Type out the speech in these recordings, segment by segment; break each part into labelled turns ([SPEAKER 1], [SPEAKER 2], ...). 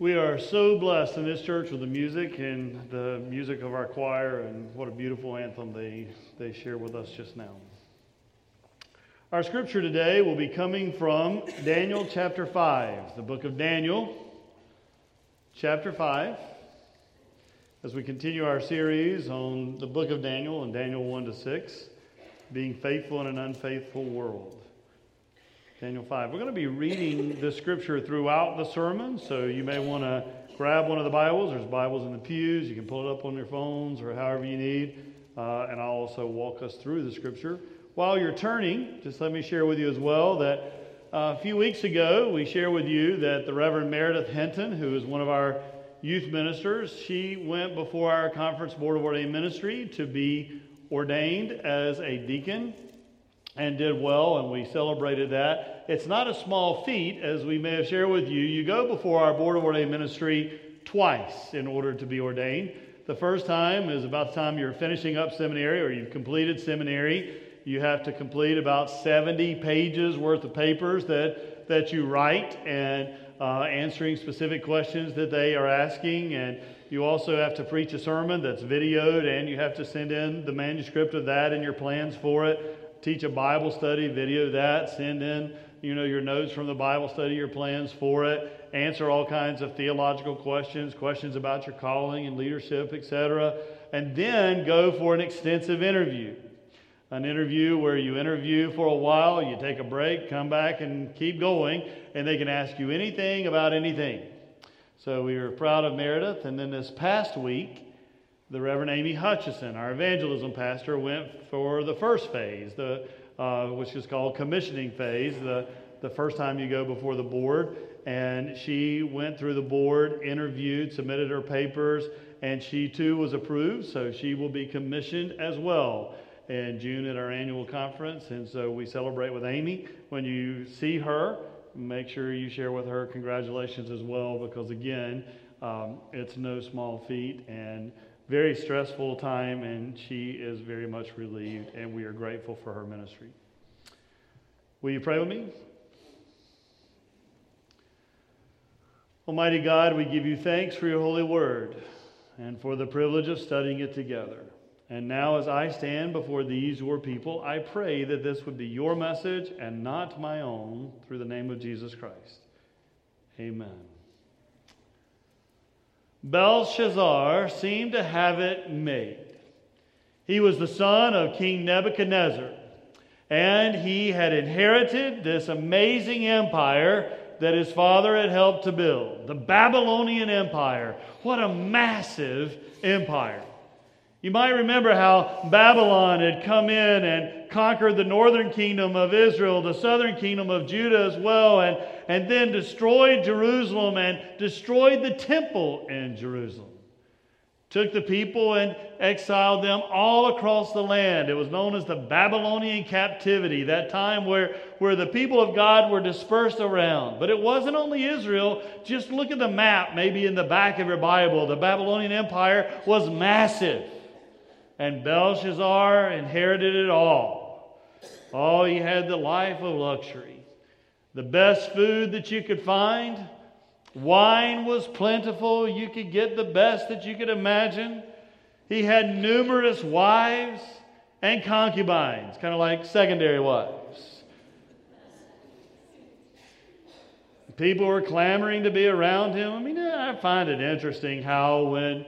[SPEAKER 1] We are so blessed in this church with the music and the music of our choir, and what a beautiful anthem they, they share with us just now. Our scripture today will be coming from Daniel chapter 5, the book of Daniel, chapter 5, as we continue our series on the book of Daniel and Daniel 1 to 6, being faithful in an unfaithful world. Daniel 5. We're going to be reading the scripture throughout the sermon, so you may want to grab one of the Bibles. There's Bibles in the pews. You can pull it up on your phones or however you need. Uh, and I'll also walk us through the scripture. While you're turning, just let me share with you as well that uh, a few weeks ago we shared with you that the Reverend Meredith Hinton, who is one of our youth ministers, she went before our conference board of ordained ministry to be ordained as a deacon and did well, and we celebrated that. It's not a small feat, as we may have shared with you. You go before our Board of Ordained Ministry twice in order to be ordained. The first time is about the time you're finishing up seminary or you've completed seminary. You have to complete about 70 pages worth of papers that, that you write and uh, answering specific questions that they are asking. And you also have to preach a sermon that's videoed, and you have to send in the manuscript of that and your plans for it teach a Bible study, video that, send in, you know, your notes from the Bible study, your plans for it, answer all kinds of theological questions, questions about your calling and leadership, etc., and then go for an extensive interview. An interview where you interview for a while, you take a break, come back and keep going, and they can ask you anything about anything. So we were proud of Meredith, and then this past week, the Reverend Amy Hutchison, our evangelism pastor, went for the first phase, the, uh, which is called commissioning phase, the, the first time you go before the board. And she went through the board, interviewed, submitted her papers, and she too was approved. So she will be commissioned as well in June at our annual conference. And so we celebrate with Amy. When you see her, make sure you share with her congratulations as well, because again, um, it's no small feat. And very stressful time, and she is very much relieved, and we are grateful for her ministry. Will you pray with me? Almighty God, we give you thanks for your holy word and for the privilege of studying it together. And now, as I stand before these, your people, I pray that this would be your message and not my own through the name of Jesus Christ. Amen. Belshazzar seemed to have it made. He was the son of King Nebuchadnezzar, and he had inherited this amazing empire that his father had helped to build the Babylonian Empire. What a massive empire! You might remember how Babylon had come in and conquered the northern kingdom of Israel, the southern kingdom of Judah as well, and, and then destroyed Jerusalem and destroyed the temple in Jerusalem. Took the people and exiled them all across the land. It was known as the Babylonian captivity, that time where, where the people of God were dispersed around. But it wasn't only Israel. Just look at the map, maybe in the back of your Bible. The Babylonian Empire was massive. And Belshazzar inherited it all. Oh, he had the life of luxury. The best food that you could find. Wine was plentiful. You could get the best that you could imagine. He had numerous wives and concubines, kind of like secondary wives. People were clamoring to be around him. I mean, I find it interesting how when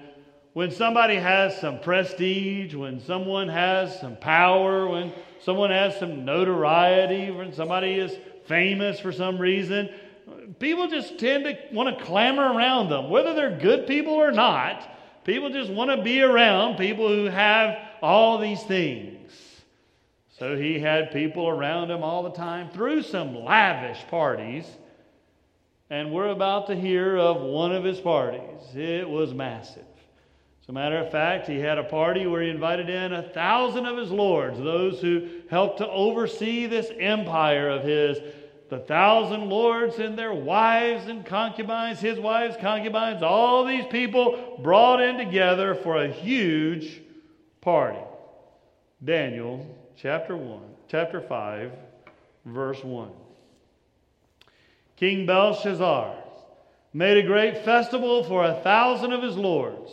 [SPEAKER 1] when somebody has some prestige, when someone has some power, when someone has some notoriety, when somebody is famous for some reason, people just tend to want to clamor around them. Whether they're good people or not, people just want to be around people who have all these things. So he had people around him all the time through some lavish parties. And we're about to hear of one of his parties. It was massive. A matter of fact, he had a party where he invited in a thousand of his lords, those who helped to oversee this empire of his. The thousand lords and their wives and concubines, his wives, concubines, all these people brought in together for a huge party. Daniel chapter 1, chapter 5, verse 1. King Belshazzar made a great festival for a thousand of his lords,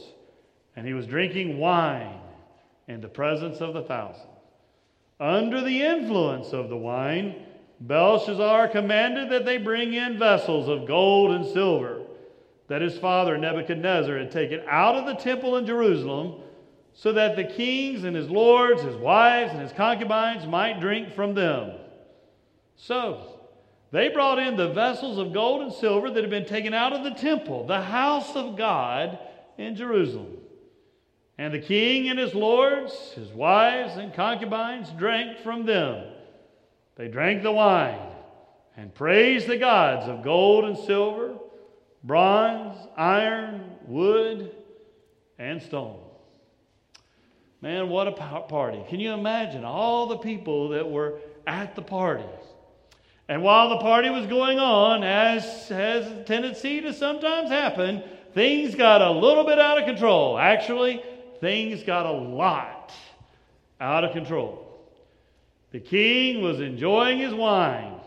[SPEAKER 1] and he was drinking wine in the presence of the thousand. Under the influence of the wine, Belshazzar commanded that they bring in vessels of gold and silver that his father Nebuchadnezzar had taken out of the temple in Jerusalem, so that the kings and his lords, his wives, and his concubines might drink from them. So, they brought in the vessels of gold and silver that had been taken out of the temple, the house of God in Jerusalem. And the king and his lords, his wives and concubines drank from them. They drank the wine and praised the gods of gold and silver, bronze, iron, wood, and stone. Man, what a party. Can you imagine all the people that were at the party? And while the party was going on, as has a tendency to sometimes happen, things got a little bit out of control. Actually, things got a lot out of control. The king was enjoying his wine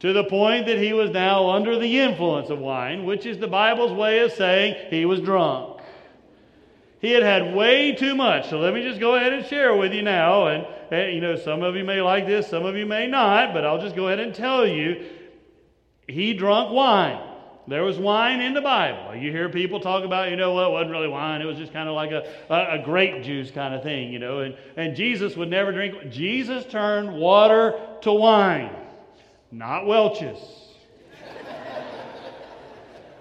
[SPEAKER 1] to the point that he was now under the influence of wine, which is the Bible's way of saying he was drunk. He had had way too much. So let me just go ahead and share with you now. And, and, you know, some of you may like this, some of you may not, but I'll just go ahead and tell you he drunk wine. There was wine in the Bible. You hear people talk about, you know what, it wasn't really wine. It was just kind of like a, a, a grape juice kind of thing, you know. And, and Jesus would never drink. Jesus turned water to wine, not Welch's.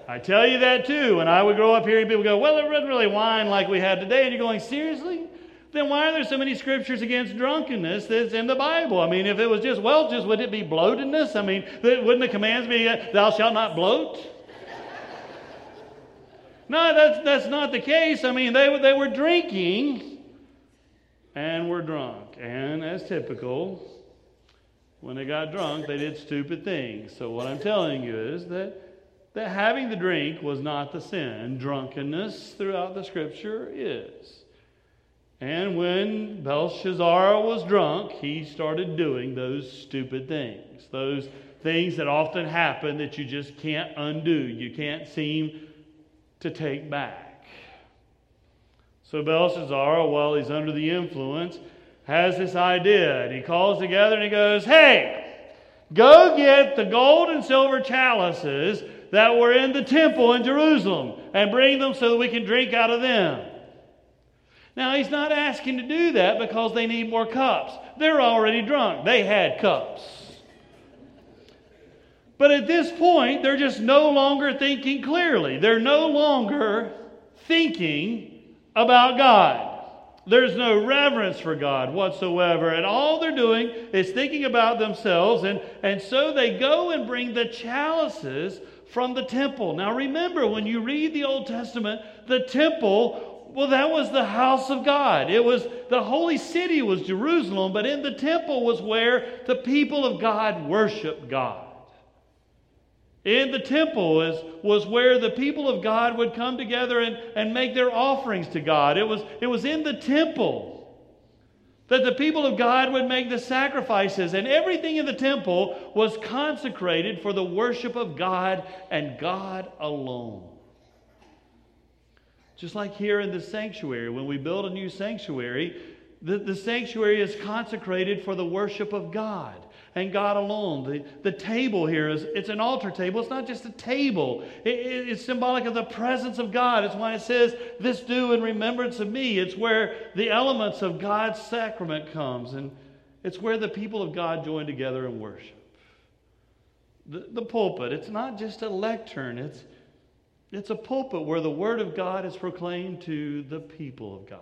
[SPEAKER 1] I tell you that too. When I would grow up hearing people go, well, it wasn't really wine like we had today. And you're going, seriously? Then why are there so many scriptures against drunkenness that's in the Bible? I mean, if it was just Welch's, would it be bloatedness? I mean, wouldn't the commands be, thou shalt not bloat? No, that's, that's not the case. I mean, they, they were drinking and were drunk. And as typical, when they got drunk, they did stupid things. So, what I'm telling you is that that having the drink was not the sin. Drunkenness throughout the scripture is. And when Belshazzar was drunk, he started doing those stupid things, those things that often happen that you just can't undo, you can't seem to take back. So Belshazzar, while he's under the influence, has this idea, and he calls together and he goes, Hey, go get the gold and silver chalices that were in the temple in Jerusalem and bring them so that we can drink out of them. Now, he's not asking to do that because they need more cups. They're already drunk, they had cups. But at this point, they're just no longer thinking clearly. They're no longer thinking about God. There's no reverence for God whatsoever. And all they're doing is thinking about themselves. And, and so they go and bring the chalices from the temple. Now remember, when you read the Old Testament, the temple, well, that was the house of God. It was the holy city was Jerusalem, but in the temple was where the people of God worshiped God. In the temple was, was where the people of God would come together and, and make their offerings to God. It was, it was in the temple that the people of God would make the sacrifices, and everything in the temple was consecrated for the worship of God and God alone. Just like here in the sanctuary, when we build a new sanctuary, the, the sanctuary is consecrated for the worship of God and God alone. The, the table here is it's an altar table. It's not just a table. It, it, it's symbolic of the presence of God. It's why it says, "This do in remembrance of me." It's where the elements of God's sacrament comes, and it's where the people of God join together in worship. The, the pulpit. It's not just a lectern. It's it's a pulpit where the word of God is proclaimed to the people of God.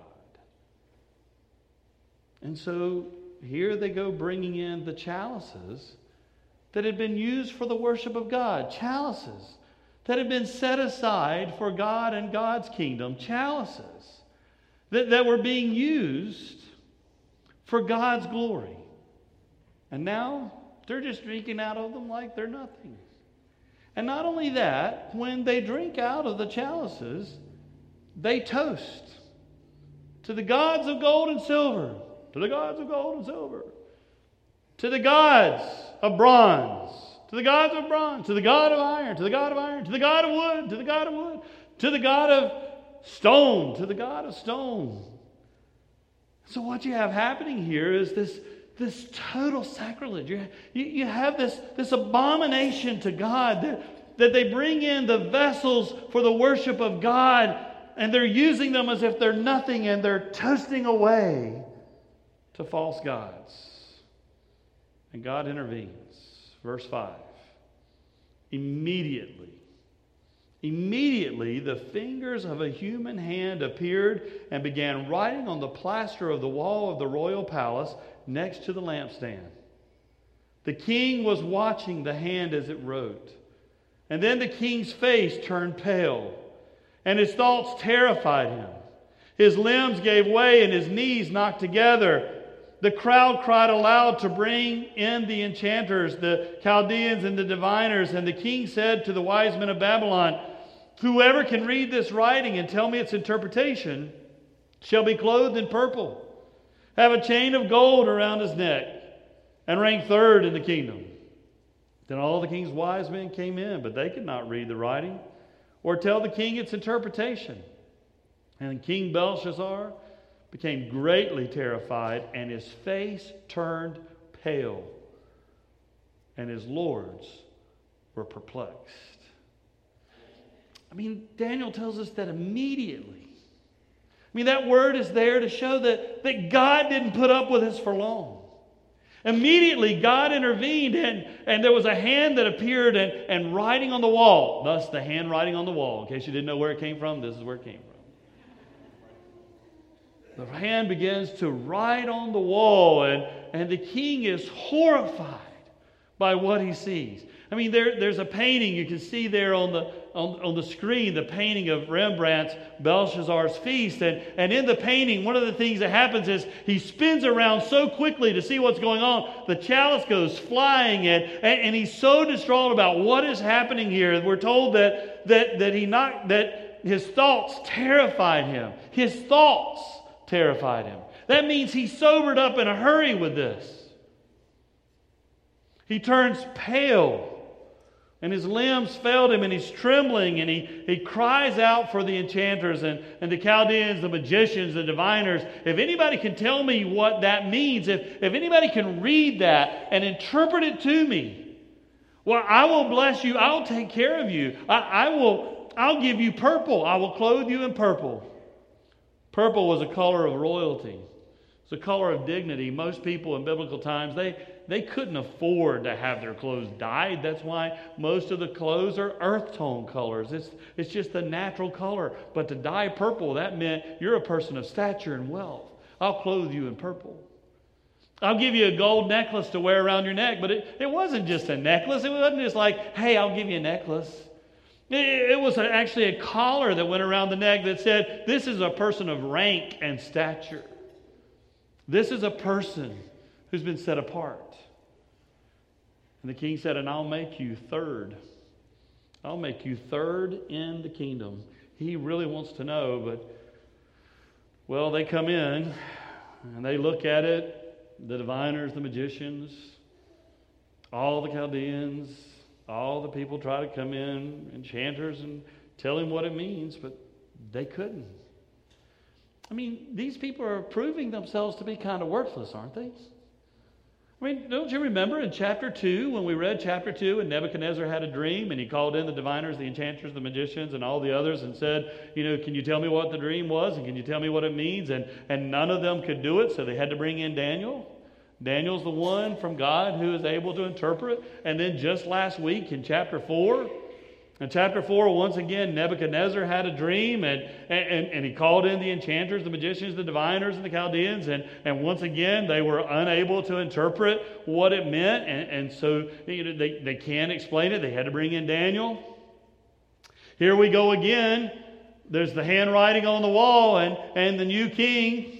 [SPEAKER 1] And so here they go bringing in the chalices that had been used for the worship of God, chalices that had been set aside for God and God's kingdom, chalices that, that were being used for God's glory. And now they're just drinking out of them like they're nothing. And not only that, when they drink out of the chalices, they toast to the gods of gold and silver to the gods of gold and silver, to the gods of bronze. To the gods of bronze, to the god of iron, to the god of iron, to the god of wood, to the god of wood, to the god of stone, to the god of stone. So, what you have happening here is this, this total sacrilege. You, you, have this, this abomination to God that, that they bring in the vessels for the worship of God and they're using them as if they're nothing and they're toasting away to false gods. And God intervenes. Verse 5. Immediately, immediately the fingers of a human hand appeared and began writing on the plaster of the wall of the royal palace next to the lampstand. The king was watching the hand as it wrote. And then the king's face turned pale, and his thoughts terrified him. His limbs gave way, and his knees knocked together. The crowd cried aloud to bring in the enchanters, the Chaldeans, and the diviners. And the king said to the wise men of Babylon, Whoever can read this writing and tell me its interpretation shall be clothed in purple, have a chain of gold around his neck, and rank third in the kingdom. Then all the king's wise men came in, but they could not read the writing or tell the king its interpretation. And King Belshazzar became greatly terrified, and his face turned pale, and his lords were perplexed. I mean, Daniel tells us that immediately. I mean, that word is there to show that, that God didn't put up with this for long. Immediately, God intervened, and, and there was a hand that appeared and, and writing on the wall. Thus, the handwriting on the wall. In case you didn't know where it came from, this is where it came from the hand begins to write on the wall, and, and the king is horrified by what he sees. I mean, there, there's a painting you can see there on the, on, on the screen, the painting of Rembrandt's Belshazzar's Feast. And, and in the painting, one of the things that happens is he spins around so quickly to see what's going on. The chalice goes flying, and, and, and he's so distraught about what is happening here. We're told that, that, that, he not, that his thoughts terrified him. His thoughts terrified him. That means he sobered up in a hurry with this. He turns pale and his limbs failed him and he's trembling and he, he cries out for the enchanters and, and the Chaldeans, the magicians, the diviners. If anybody can tell me what that means, if, if anybody can read that and interpret it to me, well, I will bless you. I'll take care of you. I, I will, I'll give you purple. I will clothe you in purple. Purple was a color of royalty. It's a color of dignity. Most people in biblical times, they, they couldn't afford to have their clothes dyed. That's why most of the clothes are earth tone colors. It's, it's just the natural color. But to dye purple, that meant you're a person of stature and wealth. I'll clothe you in purple. I'll give you a gold necklace to wear around your neck, but it, it wasn't just a necklace. It wasn't just like, hey, I'll give you a necklace. It was actually a collar that went around the neck that said, This is a person of rank and stature. This is a person who's been set apart. And the king said, And I'll make you third. I'll make you third in the kingdom. He really wants to know, but, well, they come in and they look at it the diviners, the magicians, all the Chaldeans, all the people try to come in, enchanters, and tell him what it means, but they couldn't. I mean, these people are proving themselves to be kind of worthless, aren't they? I mean, don't you remember in chapter 2, when we read chapter 2, and Nebuchadnezzar had a dream, and he called in the diviners, the enchanters, the magicians, and all the others, and said, You know, can you tell me what the dream was, and can you tell me what it means? And, and none of them could do it, so they had to bring in Daniel. Daniel's the one from God who is able to interpret. And then just last week in chapter 4, in chapter 4, once again, Nebuchadnezzar had a dream and, and, and he called in the enchanters, the magicians, the diviners, and the Chaldeans. And, and once again, they were unable to interpret what it meant. And, and so you know, they, they can't explain it. They had to bring in Daniel. Here we go again. There's the handwriting on the wall, and, and the new king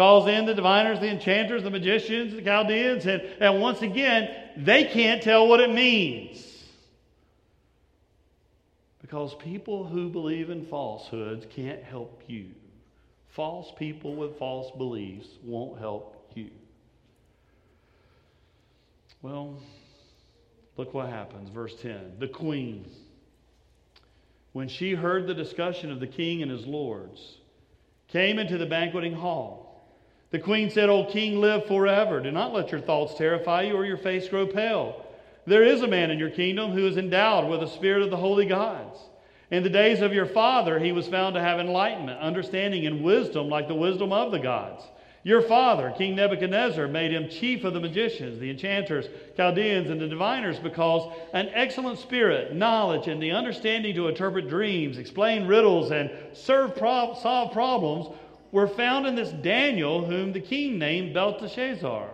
[SPEAKER 1] calls in the diviners, the enchanters, the magicians, the Chaldeans, and, and once again, they can't tell what it means. Because people who believe in falsehoods can't help you. False people with false beliefs won't help you. Well, Look what happens. Verse 10. The queen, when she heard the discussion of the king and his lords, came into the banqueting hall. The queen said, O king, live forever. Do not let your thoughts terrify you or your face grow pale. There is a man in your kingdom who is endowed with the spirit of the holy gods. In the days of your father, he was found to have enlightenment, understanding, and wisdom like the wisdom of the gods. Your father, King Nebuchadnezzar, made him chief of the magicians, the enchanters, Chaldeans, and the diviners because an excellent spirit, knowledge, and the understanding to interpret dreams, explain riddles, and serve solve problems were found in this Daniel, whom the king named Belteshazzar.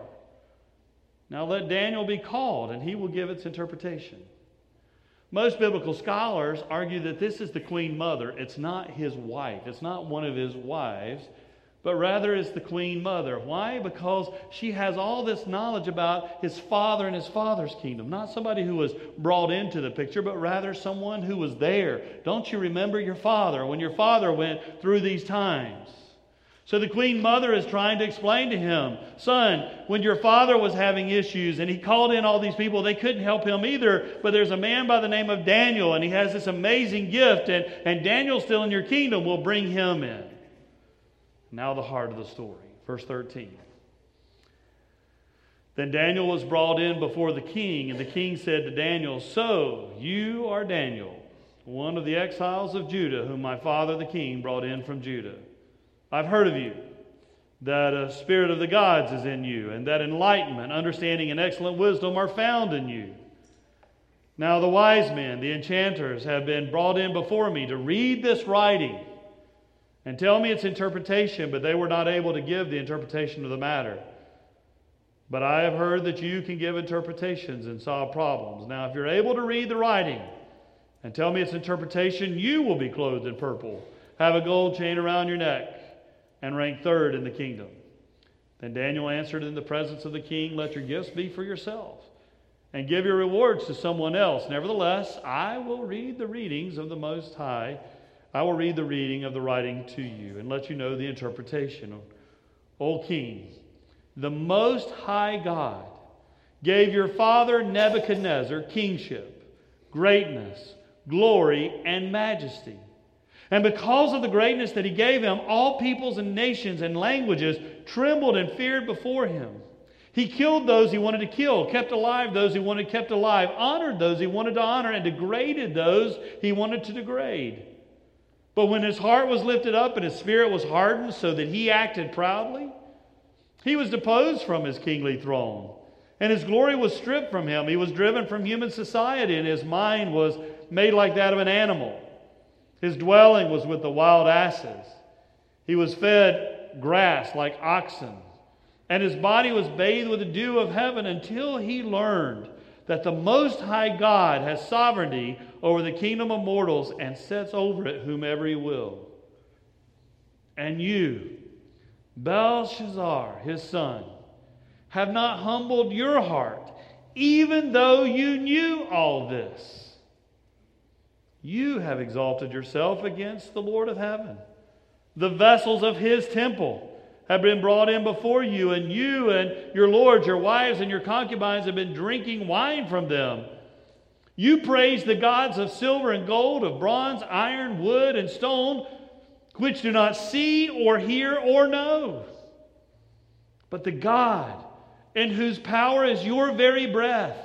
[SPEAKER 1] Now let Daniel be called, and he will give its interpretation. Most biblical scholars argue that this is the queen mother. It's not his wife, it's not one of his wives, but rather is the queen mother. Why? Because she has all this knowledge about his father and his father's kingdom. Not somebody who was brought into the picture, but rather someone who was there. Don't you remember your father when your father went through these times? So the queen mother is trying to explain to him, son, when your father was having issues and he called in all these people, they couldn't help him either. But there's a man by the name of Daniel, and he has this amazing gift, and, and Daniel's still in your kingdom. We'll bring him in. Now, the heart of the story. Verse 13. Then Daniel was brought in before the king, and the king said to Daniel, So, you are Daniel, one of the exiles of Judah, whom my father the king brought in from Judah. I've heard of you, that a spirit of the gods is in you, and that enlightenment, understanding, and excellent wisdom are found in you. Now the wise men, the enchanters, have been brought in before me to read this writing and tell me its interpretation, but they were not able to give the interpretation of the matter. But I have heard that you can give interpretations and solve problems. Now, if you're able to read the writing and tell me its interpretation, you will be clothed in purple, have a gold chain around your neck and rank third in the kingdom. Then Daniel answered in the presence of the king, Let your gifts be for yourself, and give your rewards to someone else. Nevertheless, I will read the readings of the Most High. I will read the reading of the writing to you and let you know the interpretation. O king, the Most High God gave your father Nebuchadnezzar kingship, greatness, glory, and majesty. And because of the greatness that he gave him, all peoples and nations and languages trembled and feared before him. He killed those he wanted to kill, kept alive those he wanted kept alive, honored those he wanted to honor, and degraded those he wanted to degrade. But when his heart was lifted up and his spirit was hardened so that he acted proudly, he was deposed from his kingly throne, and his glory was stripped from him. He was driven from human society, and his mind was made like that of an animal. His dwelling was with the wild asses. He was fed grass like oxen, and his body was bathed with the dew of heaven until he learned that the Most High God has sovereignty over the kingdom of mortals and sets over it whomever he will. And you, Belshazzar, his son, have not humbled your heart, even though you knew all this. You have exalted yourself against the Lord of heaven. The vessels of his temple have been brought in before you, and you and your lords, your wives, and your concubines have been drinking wine from them. You praise the gods of silver and gold, of bronze, iron, wood, and stone, which do not see or hear or know. But the God in whose power is your very breath,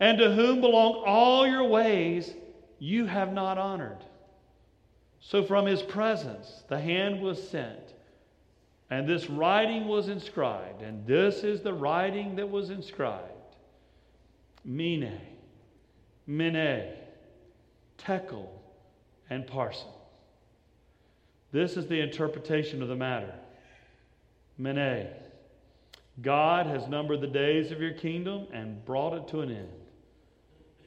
[SPEAKER 1] and to whom belong all your ways, you have not honored. So from his presence the hand was sent, and this writing was inscribed, and this is the writing that was inscribed Mene, Mene, Tekel, and Parsin. This is the interpretation of the matter. Mene, God has numbered the days of your kingdom and brought it to an end.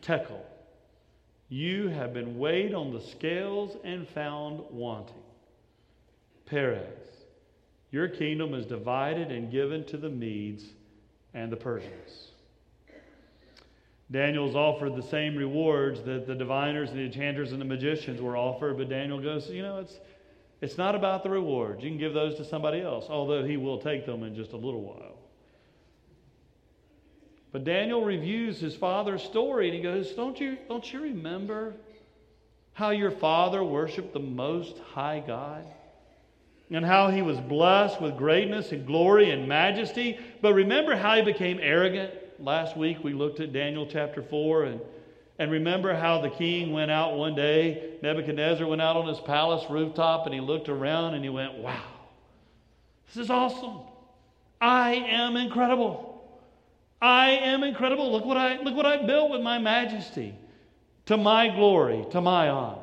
[SPEAKER 1] Tekel, you have been weighed on the scales and found wanting. Peres, your kingdom is divided and given to the Medes and the Persians. Daniel's offered the same rewards that the diviners and the enchanters and the magicians were offered, but Daniel goes, you know, it's, it's not about the rewards. You can give those to somebody else, although he will take them in just a little while. But Daniel reviews his father's story and he goes, Don't you, don't you remember how your father worshiped the Most High God? And how he was blessed with greatness and glory and majesty. But remember how he became arrogant? Last week we looked at Daniel chapter 4 and and remember how the king went out one day, Nebuchadnezzar went out on his palace rooftop and he looked around and he went, Wow, this is awesome. I am incredible. I am incredible. Look what I look what I built with my majesty. To my glory, to my honor.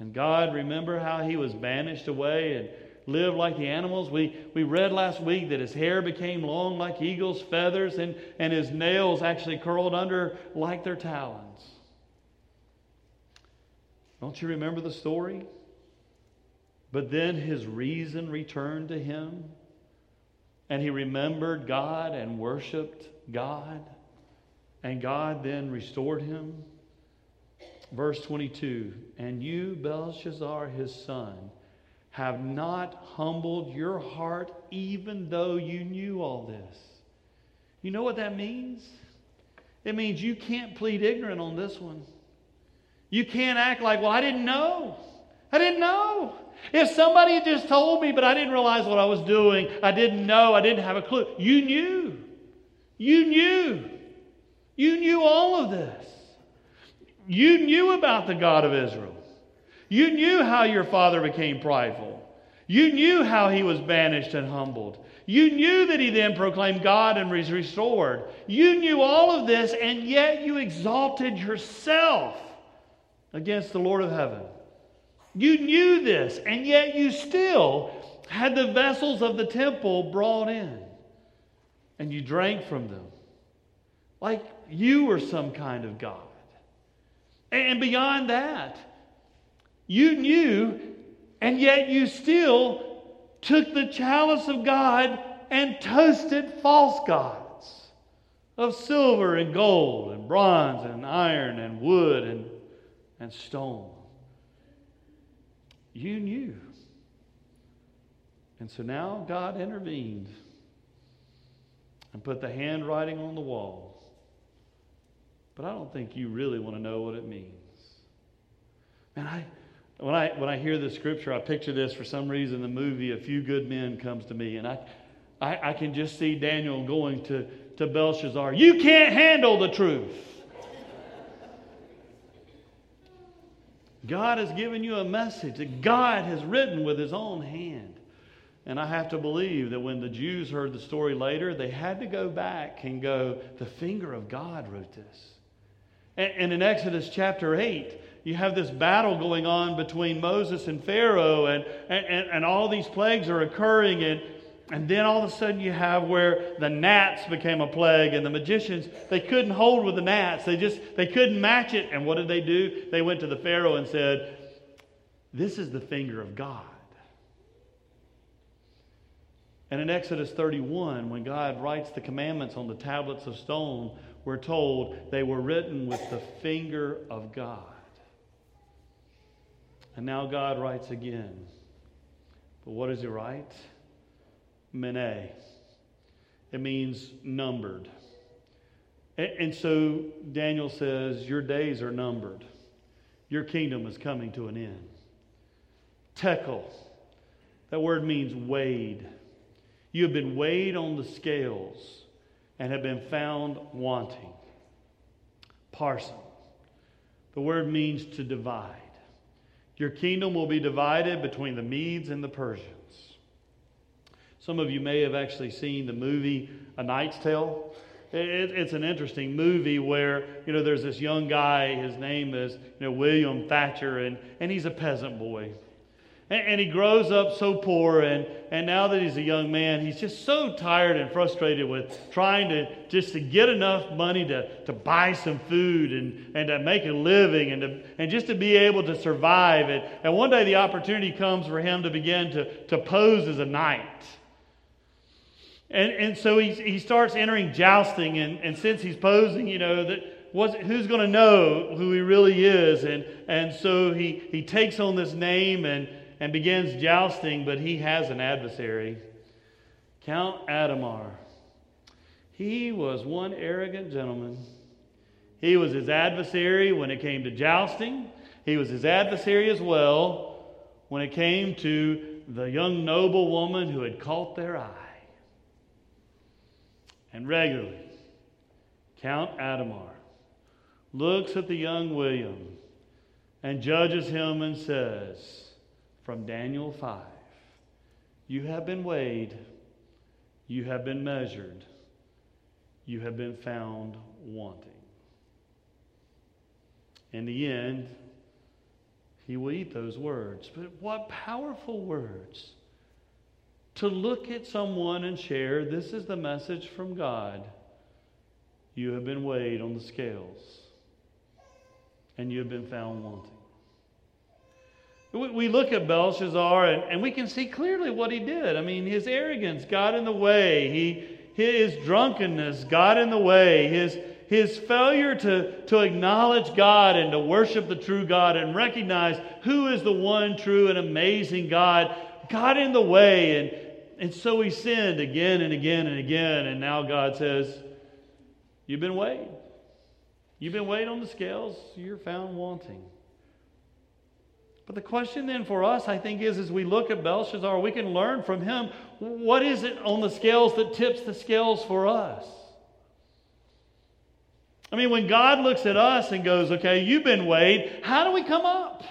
[SPEAKER 1] And God, remember how he was banished away and lived like the animals. We, we read last week that his hair became long like eagle's feathers and, and his nails actually curled under like their talons. Don't you remember the story? But then his reason returned to him, and he remembered God and worshiped God, and God then restored him. Verse 22 And you, Belshazzar, his son, have not humbled your heart even though you knew all this. You know what that means? It means you can't plead ignorant on this one. You can't act like, well, I didn't know. I didn't know. If somebody had just told me, but I didn't realize what I was doing, I didn't know, I didn't have a clue. You knew. You knew. You knew all of this. You knew about the God of Israel. You knew how your father became prideful. You knew how he was banished and humbled. You knew that he then proclaimed God and was restored. You knew all of this, and yet you exalted yourself against the Lord of heaven. You knew this, and yet you still had the vessels of the temple brought in, and you drank from them like you were some kind of God. And beyond that, you knew, and yet you still took the chalice of God and toasted false gods of silver and gold and bronze and iron and wood and, and stone. You knew. And so now God intervened and put the handwriting on the wall. But I don't think you really want to know what it means. Man, I, when I, when I hear this scripture, I picture this for some reason. The movie A Few Good Men comes to me, and I, I, I can just see Daniel going to, to Belshazzar, You can't handle the truth. God has given you a message that God has written with his own hand. And I have to believe that when the Jews heard the story later, they had to go back and go, The finger of God wrote this. And, and in Exodus chapter 8, you have this battle going on between Moses and Pharaoh, and, and, and all these plagues are occurring. And, and then all of a sudden, you have where the gnats became a plague, and the magicians, they couldn't hold with the gnats. They just, they couldn't match it. And what did they do? They went to the Pharaoh and said, This is the finger of God. And in Exodus 31, when God writes the commandments on the tablets of stone, we're told they were written with the finger of God. And now God writes again. But what does he write? Mene. It means numbered. And so Daniel says, Your days are numbered. Your kingdom is coming to an end. Tekel. That word means weighed. You have been weighed on the scales and have been found wanting. Parsin. The word means to divide. Your kingdom will be divided between the Medes and the Persians. Some of you may have actually seen the movie A Knight's Tale. it's an interesting movie where, you know, there's this young guy, his name is, you know, William Thatcher, and, and he's a peasant boy. And, and, he grows up so poor, and, and now that he's a young man, he's just so tired and frustrated with trying to just to get enough money to, to buy some food and, and to make a living and, to, and just to be able to survive. And, and one day the opportunity comes for him to begin to, to pose as a knight. And, and so he, he starts entering jousting, and, and since he's posing, you know, that who's going to know who he really is? And, and so he, he takes on this name and, and begins jousting, but he has an adversary. Count Adhemar. He was one arrogant gentleman. He was his adversary when it came to jousting. He was his adversary as well when it came to the young noble woman who had caught their eye. And regularly, Count Adhemar looks at the young William and judges him and says, from Daniel 5, You have been weighed, you have been measured, you have been found wanting. In the end, he will eat those words. But what powerful words to look at someone and share this is the message from God. You have been weighed on the scales, and you have been found wanting. We look at Belshazzar and, and we can see clearly what he did. I mean, his arrogance got in the way. He, his drunkenness got in the way. His, his failure to, to acknowledge God and to worship the true God and recognize who is the one true and amazing God got in the way. And, so he sinned again and again and again. And now God says, You've been weighed. You've been weighed on the scales. You're found wanting. But the question then for us, I think, is as we look at Belshazzar, we can learn from him what is it on the scales that tips the scales for us? I mean, when God looks at us and goes, okay, you've been weighed, how do we come up?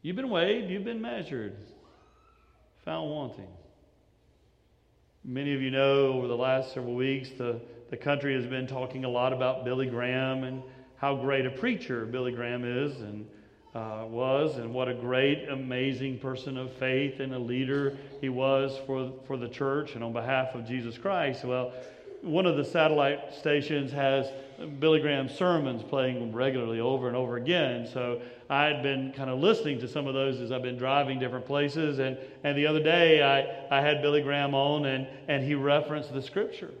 [SPEAKER 1] You've been weighed, you've been measured, found wanting. Many of you know over the last several weeks, the, the country has been talking a lot about Billy Graham and how great a preacher Billy Graham is and uh, was, and what a great, amazing person of faith and a leader he was for, for the church and on behalf of Jesus Christ. Well, one of the satellite stations has Billy Graham sermons playing regularly over and over again. So I had been kind of listening to some of those as I've been driving different places. And, and the other day I, I had Billy Graham on and, and he referenced the scripture.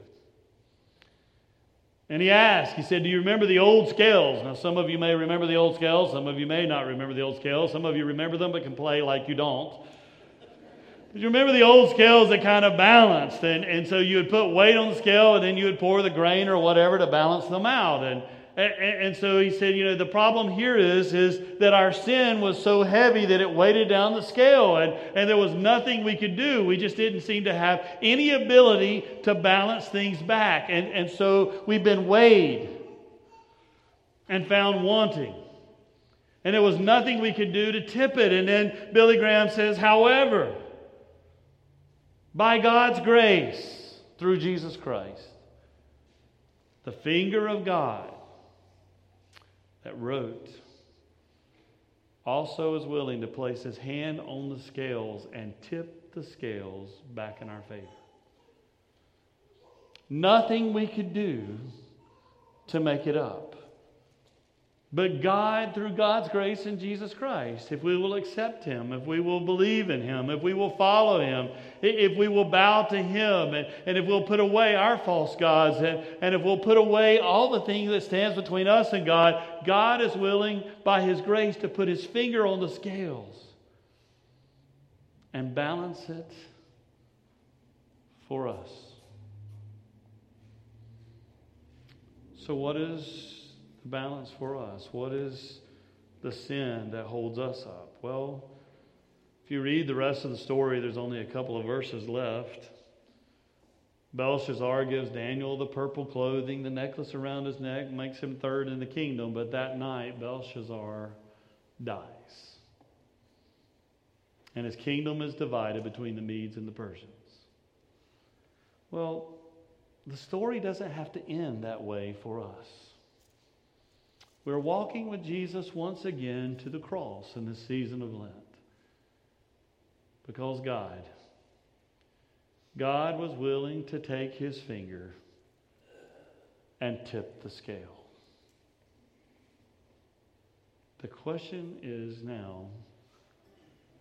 [SPEAKER 1] And he asked, he said, Do you remember the old scales? Now, some of you may remember the old scales, some of you may not remember the old scales. Some of you remember them but can play like you don't. But you remember the old scales that kind of balanced, and, and so you would put weight on the scale, and then you would pour the grain or whatever to balance them out. And, and, and so he said, you know, the problem here is, is that our sin was so heavy that it weighted down the scale, and, and there was nothing we could do. We just didn't seem to have any ability to balance things back. And, and so we've been weighed and found wanting. And there was nothing we could do to tip it. And then Billy Graham says, however, by God's grace through Jesus Christ. The finger of God that wrote also is willing to place his hand on the scales and tip the scales back in our favor. Nothing we could do to make it up. But God, through God's grace in Jesus Christ, if we will accept Him, if we will believe in Him, if we will follow Him, if we will bow to Him, and, and if we'll put away our false gods, and, and if we'll put away all the things that stands between us and God, God is willing, by His grace, to put His finger on the scales and balance it for us. So, what is balance for us? What is the sin that holds us up? Well, if you read the rest of the story, there's only a couple of verses left. Belshazzar gives Daniel the purple clothing, the necklace around his neck, makes him third in the kingdom. But that night, Belshazzar dies. And his kingdom is divided between the Medes and the Persians. Well, the story doesn't have to end that way for us. We're walking with Jesus once again to the cross in this season of Lent. Because God, God was willing to take his finger and tip the scale. The question is now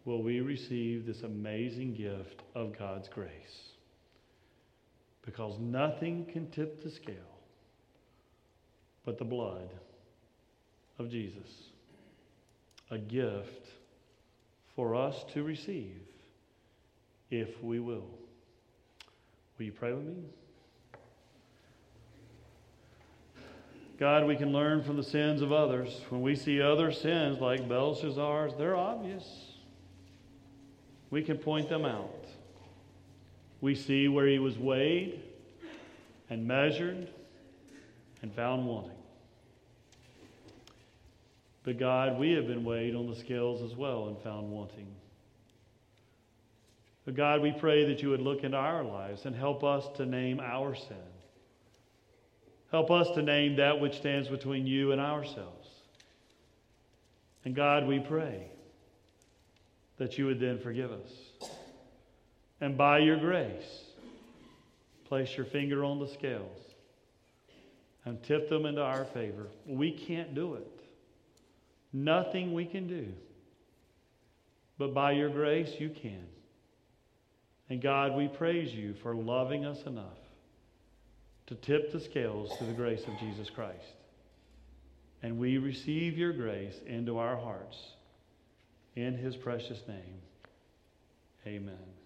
[SPEAKER 1] will we receive this amazing gift of God's grace? Because nothing can tip the scale but the blood of Jesus, a gift for us to receive if we will. Will you pray with me? God, we can learn from the sins of others. When we see other sins like Belshazzar's, they're obvious. We can point them out. We see where he was weighed and measured and found wanting. But God, we have been weighed on the scales as well and found wanting. But God, we pray that you would look into our lives and help us to name our sin. Help us to name that which stands between you and ourselves. And God, we pray that you would then forgive us. And by your grace, place your finger on the scales and tip them into our favor. We can't do it. Nothing we can do. But by your grace, you can. And God, we praise you for loving us enough to tip the scales to the grace of Jesus Christ. And we receive your grace into our hearts. In his precious name, amen.